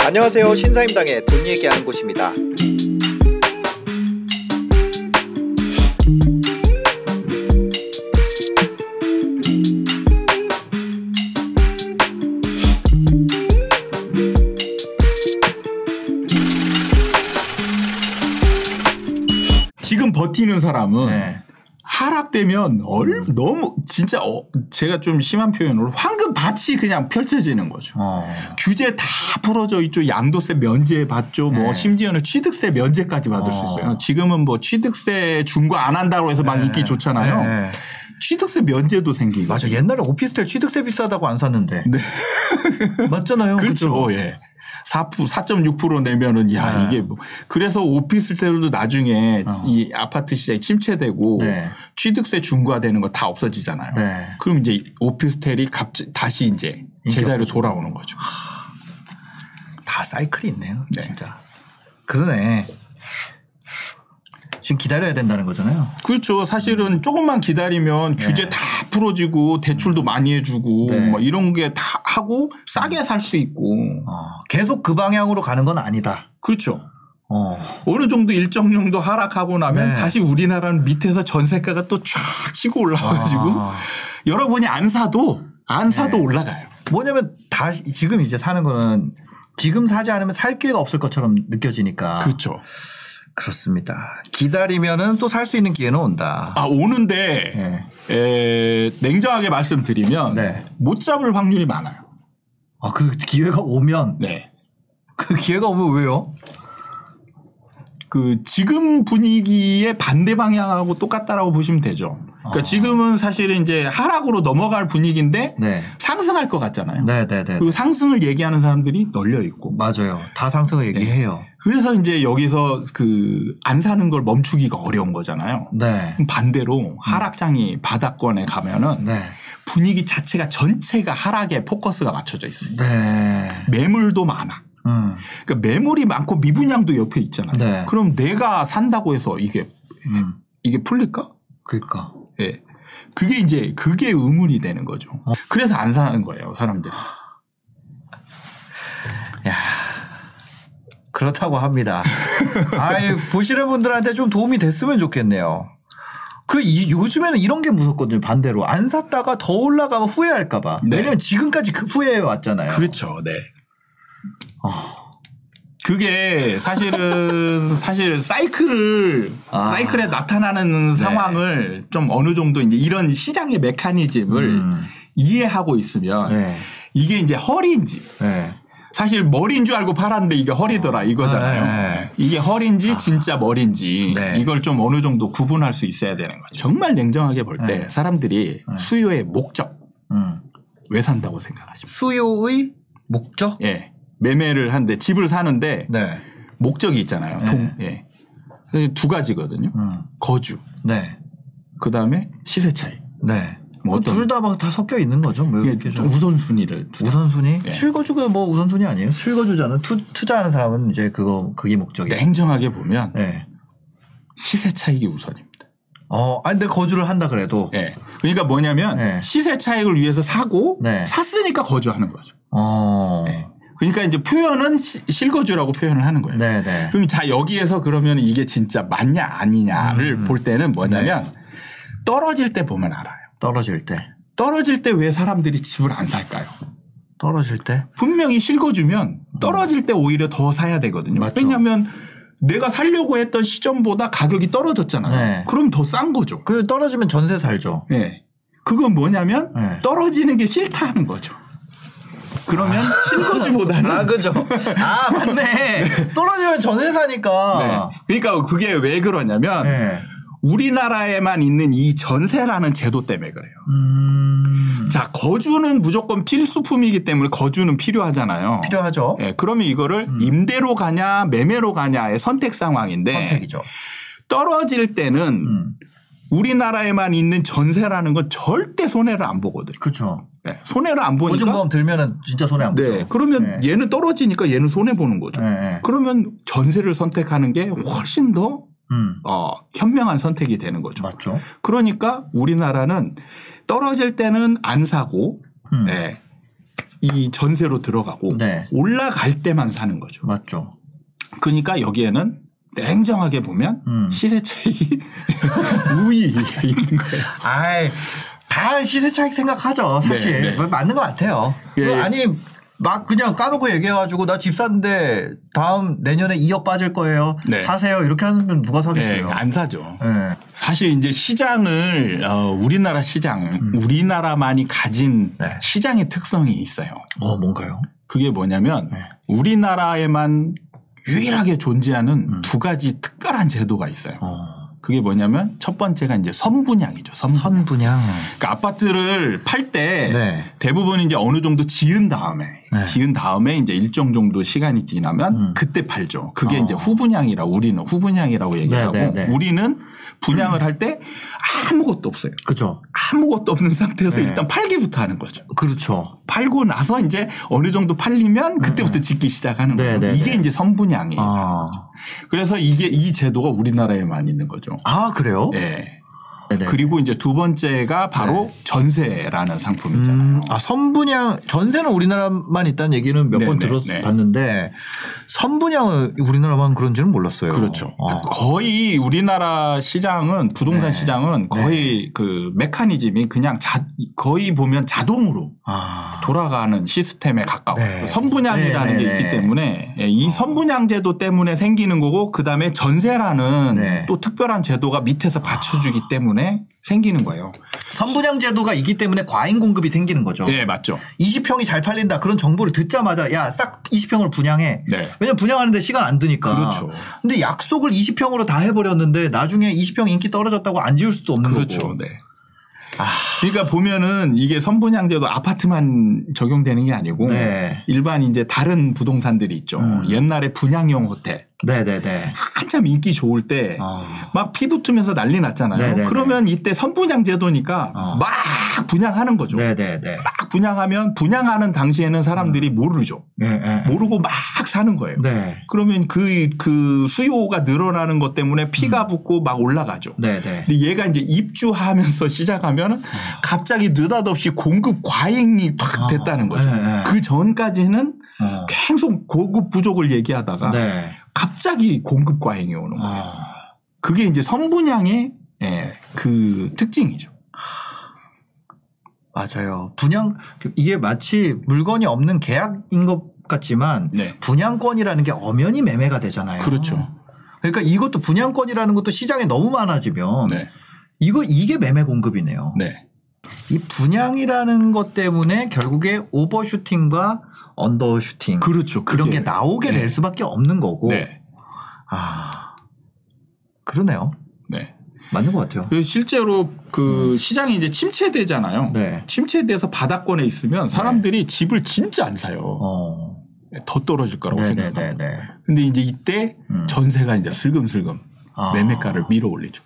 안녕하세요. 신사임당의 돈 얘기하는 곳입니다. 지금 버티는 사람은 네. 하락되면 얼 너무 진짜 어, 제가 좀 심한 표현으로 황금 밭이 그냥 펼쳐지는 거죠. 어. 규제 다 풀어져 있죠. 양도세 면제 받죠. 뭐 네. 심지어는 취득세 면제까지 받을 수 어. 있어요. 지금은 뭐 취득세 중과 안 한다고 해서 막 인기 좋잖아요. 네. 취득세 면제도 생기고. 맞아. 옛날에 오피스텔 취득세 비싸다고 안 샀는데. 네. 맞잖아요. 그렇죠. 그죠? 예. 4 4.6% 내면은 야 네. 이게 뭐 그래서 오피스텔도 나중에 어. 이 아파트 시장이 침체되고 네. 취득세 중과되는 거 다 없어지잖아요. 네. 그럼 이제 오피스텔이 갑자기 다시 이제 제자리로 돌아오는 거죠. 다 사이클이 있네요. 네. 진짜. 그러네. 지금 기다려야 된다는 거잖아요. 그렇죠. 사실은 조금만 기다리면 규제 다 풀어지고 대출도 많이 해주고 네. 뭐 이런 게 다 하고 싸게 살 수 있고 어, 계속 그 방향으로 가는 건 아니다. 그렇죠. 어. 어느 정도 일정 정도 하락하고 나면 네. 다시 우리나라는 밑에서 전세가가 또 쫙 치고 올라가지고 아. 여러분이 안 사도 안 사도 네. 올라가요. 뭐냐면 다 지금 이제 사는 거는 지금 사지 않으면 살 기회가 없을 것처럼 느껴지니까. 그렇죠. 그렇습니다. 기다리면은 또 살 수 있는 기회는 온다. 아 오는데 네. 에, 냉정하게 말씀드리면 네. 못 잡을 확률이 많아요. 아, 그 기회가 오면 네. 그 기회가 오면 왜요? 그 지금 분위기의 반대 방향하고 똑같다라고 보시면 되죠. 그러니까 아. 지금은 사실은 이제 하락으로 넘어갈 분위기인데 네. 상승할 것 같잖아요. 네, 네, 네. 그리고 상승을 얘기하는 사람들이 널려 있고. 맞아요. 다 상승을 얘기해요. 그래서 이제 여기서 그 안 사는 걸 멈추기가 어려운 거잖아요. 네. 반대로 하락장이 바닥권에 가면은 네. 분위기 자체가 전체가 하락에 포커스가 맞춰져 있어요. 네. 매물도 많아. 음. 그러니까 매물이 많고 미분양도 옆에 있잖아요. 네. 그럼 내가 산다고 해서 이게 음. 이게 풀릴까? 그러니까. 예. 그게 이제 그게 의문이 되는 거죠. 어. 그래서 안 사는 거예요, 사람들이. 야. 그렇다고 합니다. 아이, 보시는 분들한테 좀 도움이 됐으면 좋겠네요. 그, 이, 요즘에는 이런 게 무섭거든요. 반대로. 안 샀다가 더 올라가면 후회할까 봐. 네. 왜냐면 지금까지 그 후회해 왔잖아요. 그렇죠. 네. 어. 그게 사실은 사실 사이클을 아. 사이클에 나타나는 상황을 좀 어느 정도 이제 이런 시장의 메커니즘을 음. 이해하고 있으면 네. 이게 이제 허리인지 네. 사실 머리인 줄 알고 팔았는데 이게 허리더라 이거잖아요. 네. 이게 허리인지 진짜 머리인지 네. 이걸 좀 어느 정도 구분할 수 있어야 되는 거죠. 정말 냉정하게 볼때 네. 사람들이 수요의 목적 음. 왜 산다고 생각하십니까? 수요의 목적? 예. 매매를 하는데 집을 사는데 네. 목적이 있잖아요. 네. 동, 예. 그래서 두 가지거든요. 음. 거주, 네. 그 다음에 시세 차이. 네. 뭐 어떤- 둘다 막 다 섞여 있는 거죠. 뭐 이게 이렇게 좀좀 우선순위를 두자. 우선순위? 예. 실거주가 뭐 우선순위 아니에요? 실거주자는 투, 투자하는 사람은 이제 그거 그게 목적이에요. 냉정하게 보면 네. 시세 차익이 우선입니다. 어, 아니 근데 거주를 한다 그래도 예. 그러니까 뭐냐면 네. 시세 차익을 위해서 사고 네. 샀으니까 거주하는 거죠. 어. 예. 그러니까 이제 표현은 시- 실거주라고 표현을 하는 거예요. 네, 네. 그럼 자 여기에서 그러면 이게 진짜 맞냐 아니냐를 음. 볼 때는 뭐냐면 떨어질 때 보면 알아요. 떨어질 때. 떨어질 때 왜 사람들이 집을 안 살까요? 떨어질 때? 분명히 실거주면 떨어질 때 오히려 더 사야 되거든요. 맞죠. 왜냐하면 내가 살려고 했던 시점보다 가격이 떨어졌잖아요. 네. 그럼 더 싼 거죠. 그 떨어지면 전세 살죠. 네. 그건 뭐냐면 네. 떨어지는 게 싫다는 거죠. 그러면 실거주보다는 아, 그죠. 아, 맞네. 떨어지면 전세 사니까. 네. 그러니까 그게 왜 그러냐면 네. 우리나라에만 있는 이 전세라는 제도 때문에 그래요. 음. 자, 거주는 무조건 필수품이기 때문에 거주는 필요하잖아요. 필요하죠. 예, 그러면 이거를 임대로 가냐 매매로 가냐의 선택 상황인데 선택이죠. 떨어질 때는 음. 우리나라에만 있는 전세라는 건 절대 손해를 안 보거든요. 그렇죠. 예, 손해를 안 보니까 보증보험 들면은 진짜 손해 안 보죠. 네, 그러면 네. 얘는 떨어지니까 얘는 손해 보는 거죠. 네, 네. 그러면 전세를 선택하는 게 훨씬 더 음. 어, 현명한 선택이 되는 거죠. 맞죠. 그러니까 우리나라는 떨어질 때는 안 사고 음. 네. 이 전세로 들어가고 네. 올라갈 때만 사는 거죠. 맞죠. 그러니까 여기에는 냉정하게 보면 음. 시세 차익이 우위에 있는 거예요. 아이, 다 시세 차익 생각하죠. 사실 네, 네. 맞는 것 같아요. 예. 그 아니 막 그냥 까놓고 얘기해가지고 나 집 샀는데 다음 내년에 2억 빠질 거예요. 네. 사세요. 이렇게 하면 누가 네, 사겠어요? 안 사죠. 네. 사실 이제 시장을 어, 우리나라 시장, 우리나라만이 가진 네. 시장의 특성이 있어요. 어 뭔가요? 그게 뭐냐면 네. 우리나라에만 유일하게 존재하는 음. 두 가지 특별한 제도가 있어요. 어. 그게 뭐냐면 첫 번째가 이제 선분양이죠. 선분양. 선분양. 그러니까 아파트를 팔때 네. 대부분 이제 어느 정도 지은 다음에 네. 지은 다음에 이제 일정 정도 시간이 지나면 음. 그때 팔죠. 그게 어. 이제 후분양이라 우리는 후분양이라고 얘기하고 네, 네, 네. 우리는 분양을 할 때 아무것도 없어요. 그죠. 아무것도 없는 상태에서 네. 일단 팔기부터 하는 거죠. 그렇죠. 팔고 나서 이제 어느 정도 팔리면 그때부터 짓기 시작하는 네, 거예요. 네, 이게 네. 이제 선분양이에요. 아, 그래서 이게 이 제도가 우리나라에만 있는 거죠. 아 그래요? 예. 네네. 그리고 이제 두 번째가 바로 전세라는 상품이잖아요. 음, 아 선분양 전세는 우리나라만 있다는 얘기는 몇 네, 번 네, 들어봤는데 선분양은 우리나라만 그런지는 몰랐어요. 그렇죠. 아. 거의 우리나라 시장은 부동산 네. 시장은 거의 그 메커니즘이 그냥 자, 거의 보면 자동으로 아. 돌아가는 시스템에 가까워요. 네. 선분양이라는 네, 게 네, 있기 네. 때문에 예, 이 선분양 제도 때문에 생기는 거고 그 다음에 전세라는 네. 또 특별한 제도가 밑에서 받쳐주기 때문에 생기는 거예요. 선분양 제도가 있기 때문에 과잉 공급이 생기는 거죠. 네, 맞죠. 20평이 잘 팔린다 그런 정보를 듣자마자 야 싹 20평을 분양해. 네. 왜냐면 분양하는데 시간 안 드니까. 그렇죠. 근데 약속을 20평으로 다 해버렸는데 나중에 20평 인기 떨어졌다고 안 지을 수도 없는 그렇죠. 거고. 네. 아, 그러니까 보면은 이게 선분양제도 아파트만 적용되는 게 아니고 네. 일반 이제 다른 부동산들이 있죠. 음. 옛날에 분양용 호텔 네네네. 한참 인기 좋을 때막 아. 피 붙으면서 난리 났잖아요. 네네네. 그러면 이때 선분양 제도니까 어. 막 분양하는 거죠. 네네네. 막 분양하면 분양하는 당시에는 사람들이 모르죠. 네, 네. 모르고 막 사는 거예요. 네. 그러면 그, 그 수요가 늘어나는 것 때문에 피가 붙고 막 올라가죠. 네네. 근데 얘가 이제 입주하면서 시작하면 갑자기 느닷없이 공급 과잉이 확 어. 됐다는 거죠. 네, 네. 그 전까지는 어. 계속 고급 부족을 얘기하다가 네. 갑자기 공급 과잉이 오는 거예요. 어. 그게 이제 선분양의 예, 그 특징이죠. 맞아요. 분양 이게 마치 물건이 없는 계약인 것 같지만 네. 분양권이라는 게 엄연히 매매가 되잖아요. 그렇죠. 그러니까 이것도 분양권이라는 것도 시장에 너무 많아지면 네. 이거 이게 매매 공급이네요. 네. 이 분양이라는 것 때문에 결국에 오버슈팅과 언더슈팅 그렇죠. 그런 게 나오게 네. 될 수밖에 없는 거고. 네. 아 그러네요. 네. 맞는 것 같아요. 그 실제로 그 시장이 이제 침체되잖아요. 네. 침체돼서 바닥권에 있으면 사람들이 집을 진짜 안 사요. 어. 더 떨어질 거라고 생각하고. 네네네. 근데 이제 이때 음. 전세가 이제 슬금슬금 아. 매매가를 밀어 올리죠.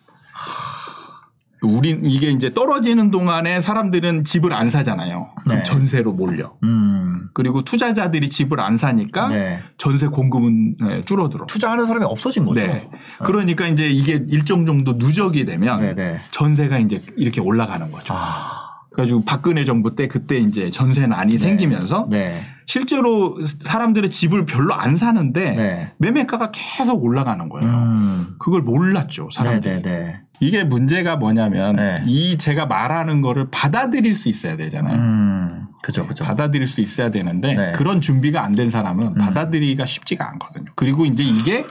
우린 이게 이제 떨어지는 동안에 사람들은 집을 안 사잖아요. 그럼 네. 전세로 몰려. 음. 그리고 투자자들이 집을 안 사니까 네. 전세 공급은 네, 줄어들어. 투자하는 사람이 없어진 거죠. 네. 그러니까 이제 이게 일정 정도 누적이 되면 네네. 전세가 이제 이렇게 올라가는 거죠. 아. 그래가지고 박근혜 정부 때 그때 이제 전세 난이 생기면서 네. 실제로 사람들의 집을 별로 안 사는데 네. 매매가가 계속 올라가는 거예요. 음. 그걸 몰랐죠 사람들이. 네네네. 이게 문제가 뭐냐면 네. 이 제가 말하는 거를 받아들일 수 있어야 되잖아요. 음. 그죠, 그죠. 받아들일 수 있어야 되는데 네. 음. 그런 준비가 안 된 사람은 받아들이기가 쉽지가 않거든요. 그리고 이제 이게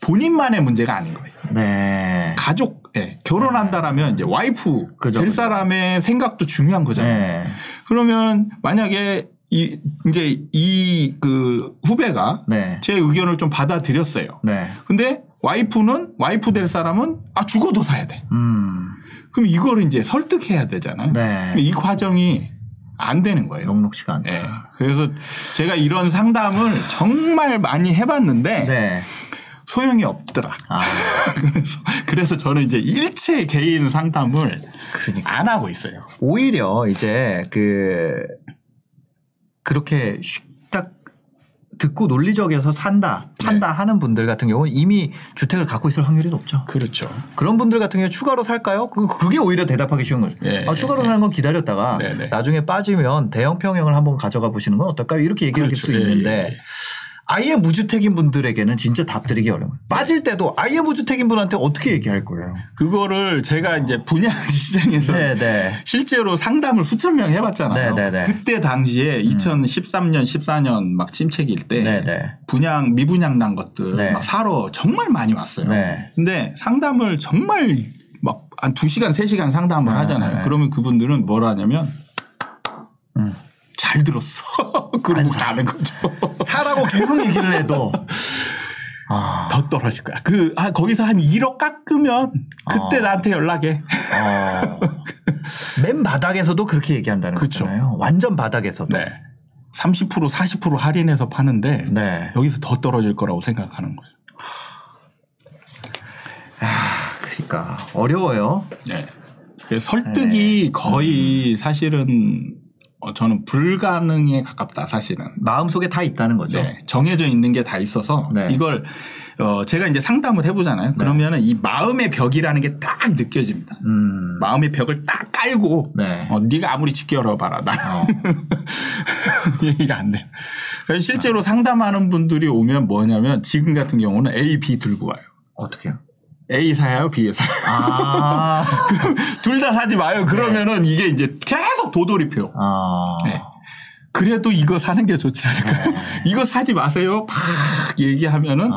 본인만의 문제가 아닌 거예요. 네. 가족, 예, 결혼한다라면 이제 와이프 그죠, 될 그죠. 사람의 생각도 중요한 거잖아요. 네. 그러면 만약에 이 이제 이 그 후배가 네. 제 의견을 좀 받아들였어요. 네. 근데 와이프는 와이프 될 사람은 아 죽어도 사야 돼. 음. 그럼 이거를 이제 설득해야 되잖아요. 네. 이 과정이 안 되는 거예요. 녹록치가 않다. 예. 그래서 제가 이런 상담을 정말 많이 해봤는데 네. 소용이 없더라. 아. 그래서 그래서 저는 이제 일체 개인 상담을 그러니까. 안 하고 있어요. 오히려 이제 그 그렇게 쉬- 딱 듣고 논리적이어서 산다, 판다 네. 하는 분들 같은 경우는 이미 주택을 갖고 있을 확률이 높죠. 그렇죠. 그런 분들 같은 경우 추가로 살까요? 그, 그게 오히려 대답하기 쉬운 거죠. 예, 아, 추가로 예, 사는 건 기다렸다가 네, 네. 나중에 빠지면 대형 평형을 한번 가져가 보시는 건 어떨까요? 이렇게 얘기할 그렇죠. 수 예, 있는데 예, 예. 아예 무주택인 분들에게는 진짜 답 드리기 어려워요. 빠질 때도 아예 무주택인 분한테 어떻게 얘기할 거예요? 그거를 제가 이제 분양 시장에서 네, 네. 실제로 상담을 수천 명 해봤잖아요. 네, 네, 네. 그때 당시에 2013년, 14년 막 침체기일 때 네, 네. 분양 미분양 난 것들 네. 막 사러 정말 많이 왔어요. 네. 근데 상담을 정말 막 한 2시간, 3시간 상담을 네, 하잖아요. 네. 그러면 그분들은 뭐라 하냐면 음. 잘 들었어. 그러고 가는 거죠. 사라고 계속 얘기를 해도 아, 더 떨어질 거야. 그, 아, 거기서 한 1억 깎으면 그때 어. 나한테 연락해. 어, 맨 바닥에서도 그렇게 얘기한다는 그렇죠. 거잖아요. 완전 바닥에서도. 네. 30% 40% 할인해서 파는데 네. 여기서 더 떨어질 거라고 생각하는 거죠. 아, 그러니까 어려워요. 네. 그 설득이 거의 사실은 어, 저는 불가능에 가깝다 사실은. 마음속에 다 있다는 거죠. 네. 정해져 있는 게 다 있어서 네. 이걸 어, 제가 이제 상담을 해보잖아요. 그러면은 이 마음의 벽이라는 게 딱 느껴집니다. 음. 마음의 벽을 딱 깔고 네. 어, 네가 아무리 열어봐라. 나 어. 얘기가 안 돼. 그래서 실제로 상담하는 분들이 오면 뭐냐면 지금 같은 경우는 A, B 들고 와요. 어떻게요? A 사요, B 사요. 아. 둘 다 사지 마요. 그러면은 이게 이제 계속 도돌이표. 아. 네. 그래도 이거 사는 게 좋지 않을까요? 이거 사지 마세요. 막 얘기하면은 아.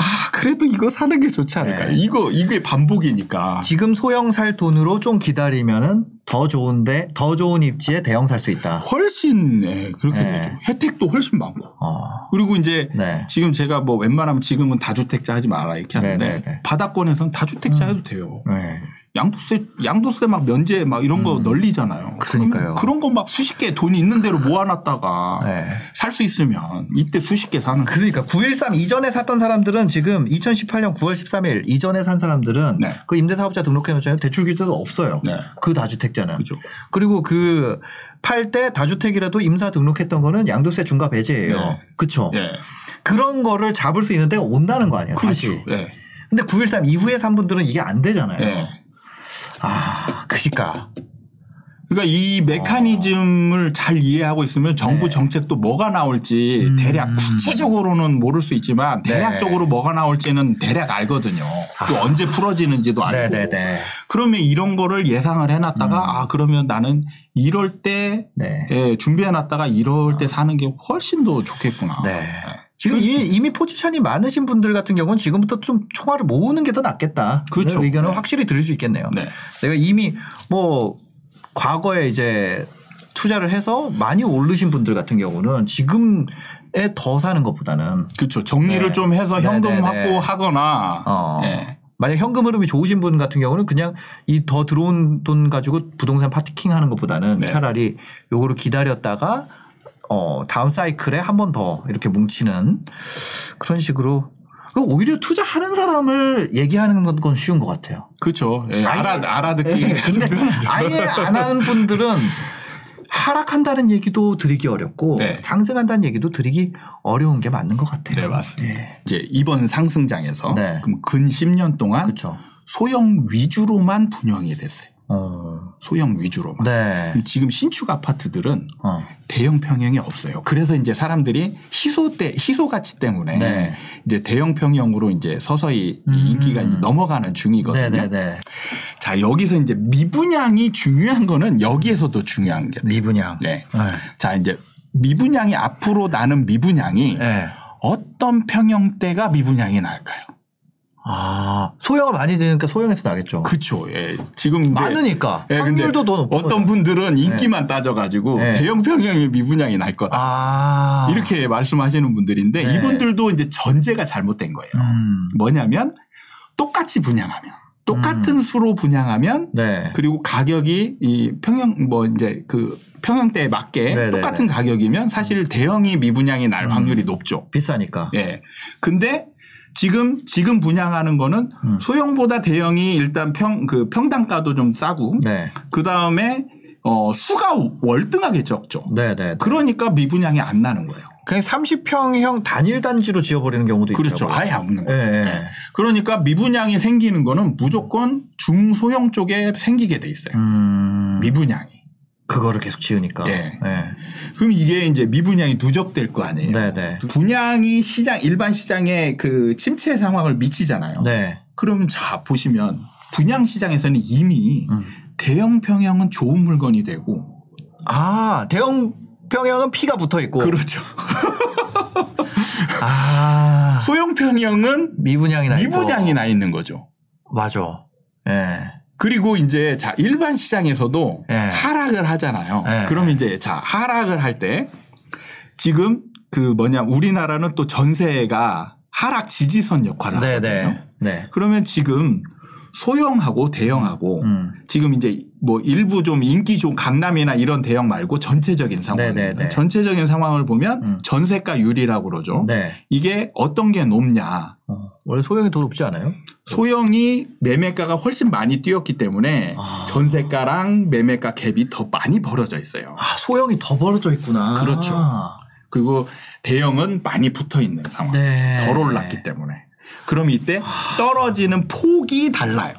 아 그래도 이거 사는 게 좋지 않을까요? 네. 이거 이게 반복이니까. 지금 소형 살 돈으로 좀 기다리면은 더 좋은데 더 좋은 입지에 대형 살 수 있다. 훨씬 네, 그렇게 네. 되죠. 혜택도 훨씬 많고. 어. 그리고 이제 네. 지금 제가 뭐 웬만하면 지금은 다주택자 하지 마라 이렇게 하는데 네, 네, 네. 바닥권에서는 다주택자 해도 돼요. 네. 양도세 양도세 막 면제 막 이런 거 널리잖아요. 음. 그러니까요. 그런 거 막 수십 개 돈 있는 대로 모아놨다가 네. 살수 있으면 이때 수십 개 사는 거. 그러니까 913 이전에 샀던 사람들은 지금 2018년 9월 13일 이전에 산 사람들은 네. 그 임대사업자 등록해 놓잖아요. 대출 규제도 없어요. 네. 그 다주택자는. 그죠. 그리고 그 팔 때 다주택이라도 임사 등록했던 거는 양도세 중과 배제예요. 네. 그렇죠. 예. 그런 거를 잡을 수 있는 데가 온다는 거 아니에요. 그렇죠. 다시. 예. 근데 913 이후에 산 분들은 이게 안 되잖아요. 예. 아, 그러니까. 그러니까 이 메커니즘을 잘 이해하고 있으면 정부 네. 정책도 뭐가 나올지 음. 대략 구체적으로는 모를 수 있지만 네. 대략적으로 뭐가 나올지는 대략 알거든요. 또 언제 풀어지는지도 알고. 아. 네네네. 그러면 이런 거를 예상을 해놨다가 아 그러면 나는 이럴 때 네. 예, 준비해놨다가 이럴 때 사는 게 훨씬 더 좋겠구나. 네. 지금 이미, 이미 포지션이 많으신 분들 같은 경우는 지금부터 좀 총알을 모으는 게 더 낫겠다. 그렇죠. 그 의견을 네. 확실히 드릴 수 있겠네요. 네. 내가 이미 뭐 과거에 이제 투자를 해서 많이 오르신 분들 같은 경우는 지금 에 더 사는 것보다는 그렇죠. 정리를 네. 좀 해서 네, 현금 네, 네. 확보하거나 어. 예. 만약 현금 흐름이 좋으신 분 같은 경우는 그냥 이 더 들어온 돈 가지고 부동산 파티킹 하는 것보다는 네. 차라리 요거를 기다렸다가 어 다음 사이클에 한 번 더 이렇게 뭉치는 그런 식으로 그 오히려 투자하는 사람을 얘기하는 건- 건 쉬운 것 같아요. 그렇죠. 예, 알아 알아듣기. 예, 근데 아예 안 하는 분들은 하락한다는 얘기도 드리기 어렵고 네. 상승한다는 얘기도 드리기 어려운 게 맞는 것 같아요. 네 맞습니다. 예. 이제 이번 상승장에서 네. 그럼 근 10년 동안 그렇죠. 소형 위주로만 분양이 됐어요. 어. 소형 위주로만. 네. 지금 신축 아파트들은 어. 대형 평형이 없어요. 그래서 이제 사람들이 희소 때 희소 가치 때문에 네. 이제 대형 평형으로 이제 서서히 이 음. 인기가 이제 넘어가는 중이거든요. 네네네. 자 여기서 이제 미분양이 중요한 거는 여기에서도 중요한 게. 미분양. 네. 네. 자 이제 미분양이 앞으로 나는 미분양이 네. 어떤 평형대가 미분양이 날까요? 아 소형을 많이 지으니까 소형에서 나겠죠. 그렇죠. 예. 지금 많으니까 예, 확률도 더 높은 어떤. 분들은 인기만 따져가지고 네. 대형 평형의 미분양이 날 거다. 아 이렇게 말씀하시는 분들인데 네. 이분들도 이제 전제가 잘못된 거예요. 음. 뭐냐면 똑같이 분양하면 똑같은 수로 분양하면 네. 그리고 가격이 이 평형 뭐 이제 그 평형대에 맞게 네네네. 똑같은 가격이면 사실 대형이 미분양이 날 음. 확률이 높죠. 비싸니까. 예. 근데 지금 지금 분양하는 거는 음. 소형보다 대형이 일단 평 그 평당가도 좀 싸고 네. 그 다음에 어 수가 월등하게 적죠. 네네. 그러니까 미분양이 안 나는 거예요. 그냥 30평형 단일 단지로 지어버리는 경우도 그렇죠. 있더라고요. 아예 없는 예, 거예요. 예. 네. 그러니까 미분양이 생기는 거는 무조건 중소형 쪽에 생기게 돼 있어요. 음, 미분양이. 그거를 계속 지으니까. 네. 네. 그럼 이게 이제 미분양이 누적될 거 아니에요. 네네. 분양이 시장 일반 시장에 그 침체 상황을 미치잖아요. 네. 그러면 자 보시면 분양 시장에서는 이미 음. 대형 평형은 좋은 물건이 되고 아, 대형 평형은 피가 붙어 있고. 그렇죠. 아, 소형 평형은 미분양이 나. 미분양이 나 있는 거죠. 맞아. 예. 그리고 이제 자 일반 시장에서도 네. 하락을 하잖아요. 네. 그럼 이제 자 하락을 할 때 지금 그 뭐냐 우리나라는 또 전세가 하락 지지선 역할을 네, 하거든요. 네. 네. 그러면 지금 소형하고 대형하고 음. 지금 이제 뭐 일부 좀 인기 좋은 강남이나 이런 대형 말고 전체적인 상황. 네, 네, 네. 전체적인 상황을 보면 음. 전세가 유리라고 그러죠. 네. 이게 어떤 게 높냐. 어, 원래 소형이 더 높지 않아요? 소형이 매매가가 훨씬 많이 뛰었기 때문에 아. 전세가랑 매매가 갭이 더 많이 벌어져 있어요. 아, 소형이 더 벌어져 있구나. 그렇죠. 그리고 대형은 많이 붙어 있는 상황. 네. 덜 올랐기 때문에. 그럼 이때 떨어지는 폭이 달라요.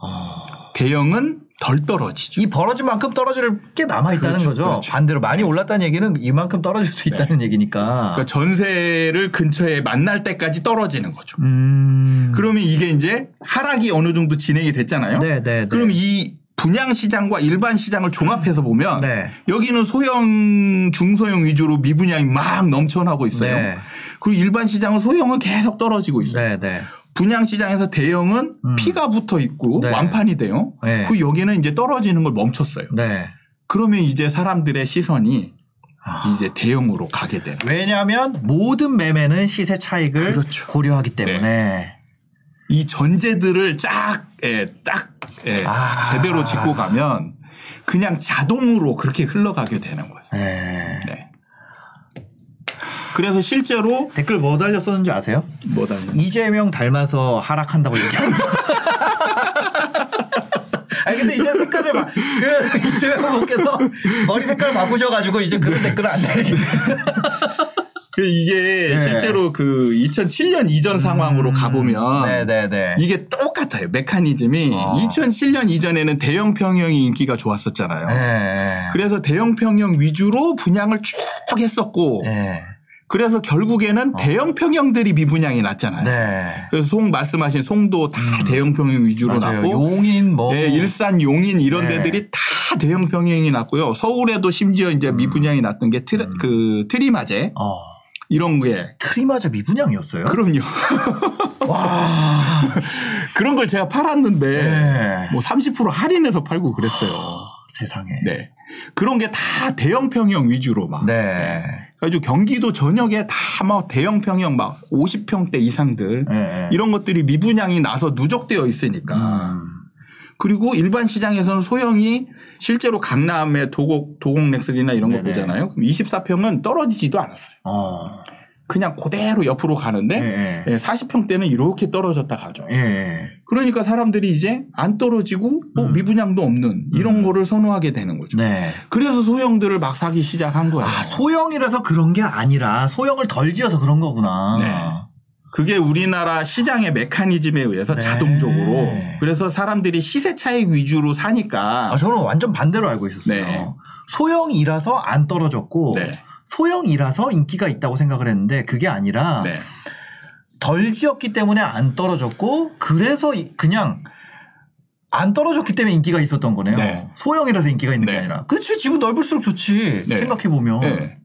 아. 대형은 덜 떨어지죠. 이 벌어진 만큼 떨어질 게 남아 있다는 그렇죠, 거죠. 그렇죠. 반대로 많이 올랐다는 얘기는 이만큼 떨어질 수 있다는 얘기니까. 그러니까 전세를 근처에 만날 때까지 떨어지는 거죠. 음. 그러면 이게 이제 하락이 어느 정도 진행이 됐잖아요. 네, 네, 네. 그럼 이 분양 시장과 일반 시장을 종합해서 보면 네. 여기는 소형, 중소형 위주로 미분양이 막 넘쳐나고 있어요. 네. 그리고 일반 시장은 소형은 계속 떨어지고 있어요. 네, 네. 분양 시장에서 대형은 음. 피가 붙어 있고 네. 완판이 돼요. 네. 그 여기는 이제 떨어지는 걸 멈췄어요. 네. 그러면 이제 사람들의 시선이 아. 이제 대형으로 가게 되는. 왜냐하면 모든 매매는 시세 차익을 그렇죠. 고려하기 때문에 이 전제들을 쫙, 예, 딱, 예, 아. 제대로 짚고 가면 그냥 자동으로 그렇게 흘러가게 되는 거예요. 네. 네. 그래서 실제로 댓글 뭐 달렸었는지 아세요? 뭐다 이재명 닮아서 하락한다고 얘기한다. 아니 근데 이제 색깔을 막, 그 이재명 분께서 머리 색깔 바꾸셔가지고 이제 그런 댓글을 안 달리게. 그 이게 네. 실제로 그 2007년 이전 상황으로 가보면 네네네. 이게 똑같아요. 메커니즘이 어. 2007년 이전에는 대형 평형이 인기가 좋았었잖아요. 네. 그래서 대형 평형 위주로 분양을 쭉 했었고 네. 그래서 결국에는 대형 평형들이 미분양이 났잖아요. 어. 네. 그래서 송 말씀하신 송도 다 대형 평형 위주로 맞아요. 났고 용인 뭐. 예, 일산 용인 이런 네. 데들이 다 대형 평형이 났고요. 서울에도 심지어 이제 미분양이 났던 게 트리, 그 트리마제 어. 이런 게 트리마제 미분양이었어요? 그럼요. 와. 그런 걸 제가 팔았는데 네. 뭐30% 할인해서 팔고 그랬어요. 세상에. 네. 그런 게 다 대형 평형 위주로 막. 네. 그래가지고 경기도 전역에 다 막 대형 평형 막 50평대 이상들 네. 이런 것들이 미분양이 나서 누적되어 있으니까. 음. 그리고 일반 시장에서는 소형이 실제로 강남의 도곡, 도곡렉슬이나 이런 거 네네. 보잖아요. 그럼 24평은 떨어지지도 않았어요. 어. 그냥 그대로 옆으로 가는데 네. 예, 40평대는 이렇게 떨어졌다 가죠. 예. 그러니까 사람들이 이제 안 떨어지고 뭐 미분양도 없는 이런 거를 선호하게 되는 거죠. 음. 네. 그래서 소형들을 막 사기 시작한 거예요. 아, 소형이라서 그런 게 아니라 소형을 덜 지어서 그런 거구나. 네. 그게 우리나라 시장의 메커니즘에 의해서 네. 자동적으로 그래서 사람들이 시세 차익 위주로 사니까 아, 저는 완전 반대로 알고 있었어요. 네. 소형이라서 안 떨어졌고 네. 소형이라서 인기가 있다고 생각을 했는데 그게 아니라 네. 덜 지었기 때문에 안 떨어졌고 그래서 이- 그냥 안 떨어졌기 때문에 인기가 있었던 거네요. 네. 소형이라서 인기가 있는 게 네. 아니라. 그렇지 집은 넓을수록 좋지. 네. 생각해 보면. 네.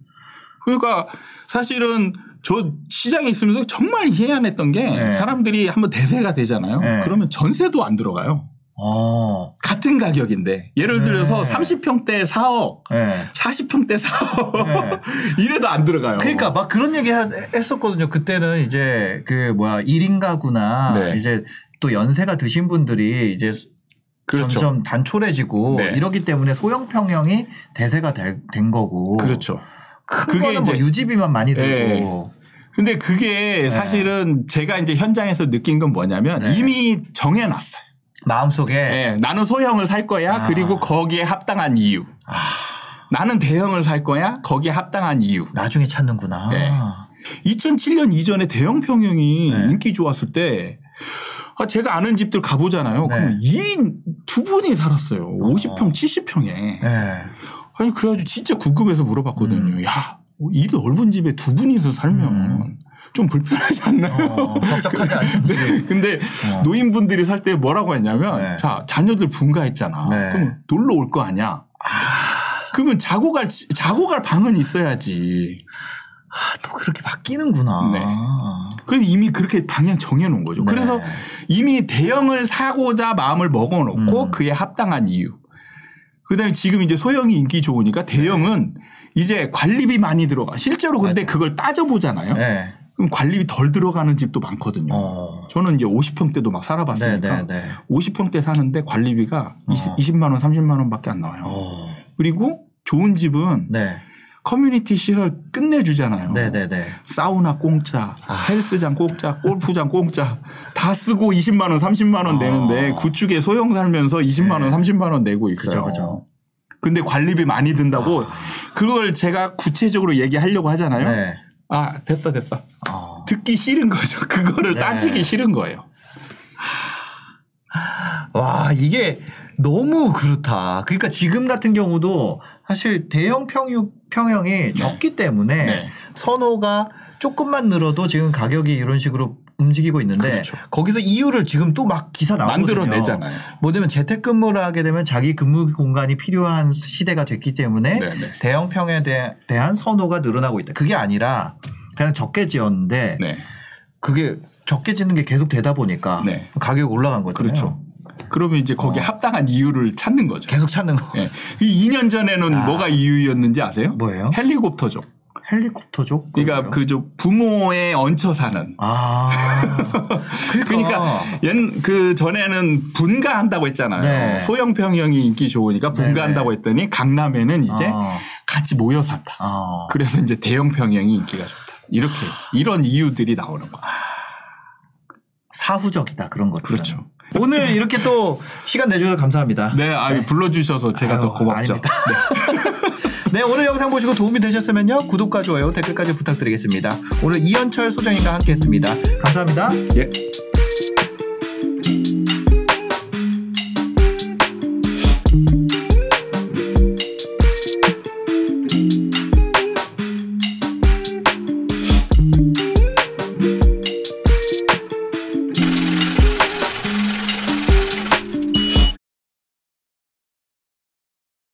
그러니까 사실은 저 시장에 있으면서 정말 희한했던 게 네. 사람들이 한번 대세가 되잖아요. 네. 그러면 전세도 안 들어가요. 어. 같은 가격인데 예를 네. 들어서 30평대 4억, 네. 40평대 4억 네. 이래도 안 들어가요. 그러니까 막 그런 얘기 하- 했었거든요. 그때는 이제 그 뭐야 1인 가구나 네. 이제 또 연세가 드신 분들이 이제 그렇죠. 점점 단촐해지고 네. 이러기 때문에 소형 평형이 대세가 될- 된 거고. 그렇죠. 큰 그게 거는 뭐 이제- 유지비만 많이 네. 들고. 근데 그게 사실은 제가 이제 현장에서 느낀 건 뭐냐면 네. 이미 정해놨어요. 마음속에 예, 나는 소형을 살 거야. 아. 그리고 거기에 합당한 이유. 나는 대형을 살 거야. 거기에 합당한 이유. 나중에 찾는구나. 네. 2007년 이전에 대형 평형이 네. 인기 좋았을 때 아, 제가 아는 집들 가보잖아요. 네. 그럼 이두 분이 살았어요. 50평, 70평에. 네. 아니 그래가지고 진짜 궁금해서 물어봤거든요. 음. 야, 이 넓은 집에 두 분이서 살면 음. 좀 불편하지 않나요? 어, 적적하지 않은지. 근데 어. 노인분들이 살 때 뭐라고 했냐면 네. 자 자녀들 분가했잖아. 네. 그럼 놀러 올 거 아니야. 그러면 자고 갈 자고 갈 방은 있어야지. 아, 또 그렇게 바뀌는구나. 네. 그래서 이미 그렇게 방향 정해놓은 거죠. 네. 그래서 이미 대형을 사고자 마음을 먹어놓고 음. 그에 합당한 이유. 그다음에 지금 이제 소형이 인기 좋으니까 대형은 이제 관리비 많이 들어가. 실제로 근데 그걸 따져보잖아요. 네. 그럼 관리비 덜 들어가는 집도 많거든요. 어. 저는 이제 50평대도 막 네, 살아봤으니까 네, 네. 50평대 사는데 관리비가 어. 20, 만 원, 30만 원밖에 안 나와요. 어. 그리고 좋은 집은 네. 커뮤니티 시설 끝내주잖아요. 네, 네, 네. 사우나 공짜, 아. 헬스장 공짜, 골프장 공짜 다 쓰고 20만 원, 30만 원 내는데 아. 구축에 소형 살면서 20만 원, 네. 30만 원 내고 있어요. 그죠, 그죠. 근데 관리비 많이 든다고 아. 그걸 제가 구체적으로 얘기하려고 하잖아요. 네. 아 됐어 됐어. 어. 듣기 싫은 거죠. 그거를 네. 따지기 싫은 거예요. 와, 이게 너무 그렇다. 그러니까 지금 같은 경우도 사실 대형 평유, 평형이 적기 때문에 네. 선호가 조금만 늘어도 지금 가격이 이런 식으로 움직이고 있는데 그렇죠. 거기서 이유를 지금 또 막 기사 나오거든요. 만들어내잖아요. 뭐냐면 재택근무를 하게 되면 자기 근무 공간이 필요한 시대가 됐기 때문에 네네. 대형 평에 대, 대한 선호가 늘어나고 있다. 그게 아니라 그냥 적게 지었는데 네. 그게 적게 짓는 게 계속 되다 보니까 네. 가격이 올라간 거잖아요. 그렇죠. 그러면 이제 거기에 합당한 이유를 찾는 거죠. 계속 찾는 거. 예. 이 2년 전에는 아. 뭐가 이유였는지 아세요? 뭐예요? 헬리콥터죠. 헬리콥터족? 그러니까 그거요? 그저 부모에 얹혀 사는. 아 그러니까 옛그 전에는 분가한다고 했잖아요. 네. 소형 평형이 인기 좋으니까 분가한다고 했더니 강남에는 이제 아. 같이 모여 산다. 아. 그래서 이제 대형 평형이 인기가 좋다. 이렇게 이런 이유들이 나오는 거예요. 사후적이다 그런 것들. 그렇죠. 오늘 이렇게 또 시간 내주셔서 감사합니다. 네, 아 불러주셔서 제가 아유, 더 고맙죠. 아닙니다. 네, 오늘 영상 보시고 도움이 되셨으면요. 구독과 좋아요, 댓글까지 부탁드리겠습니다. 오늘 이현철 소장님과 함께 했습니다. 감사합니다. 네. 예.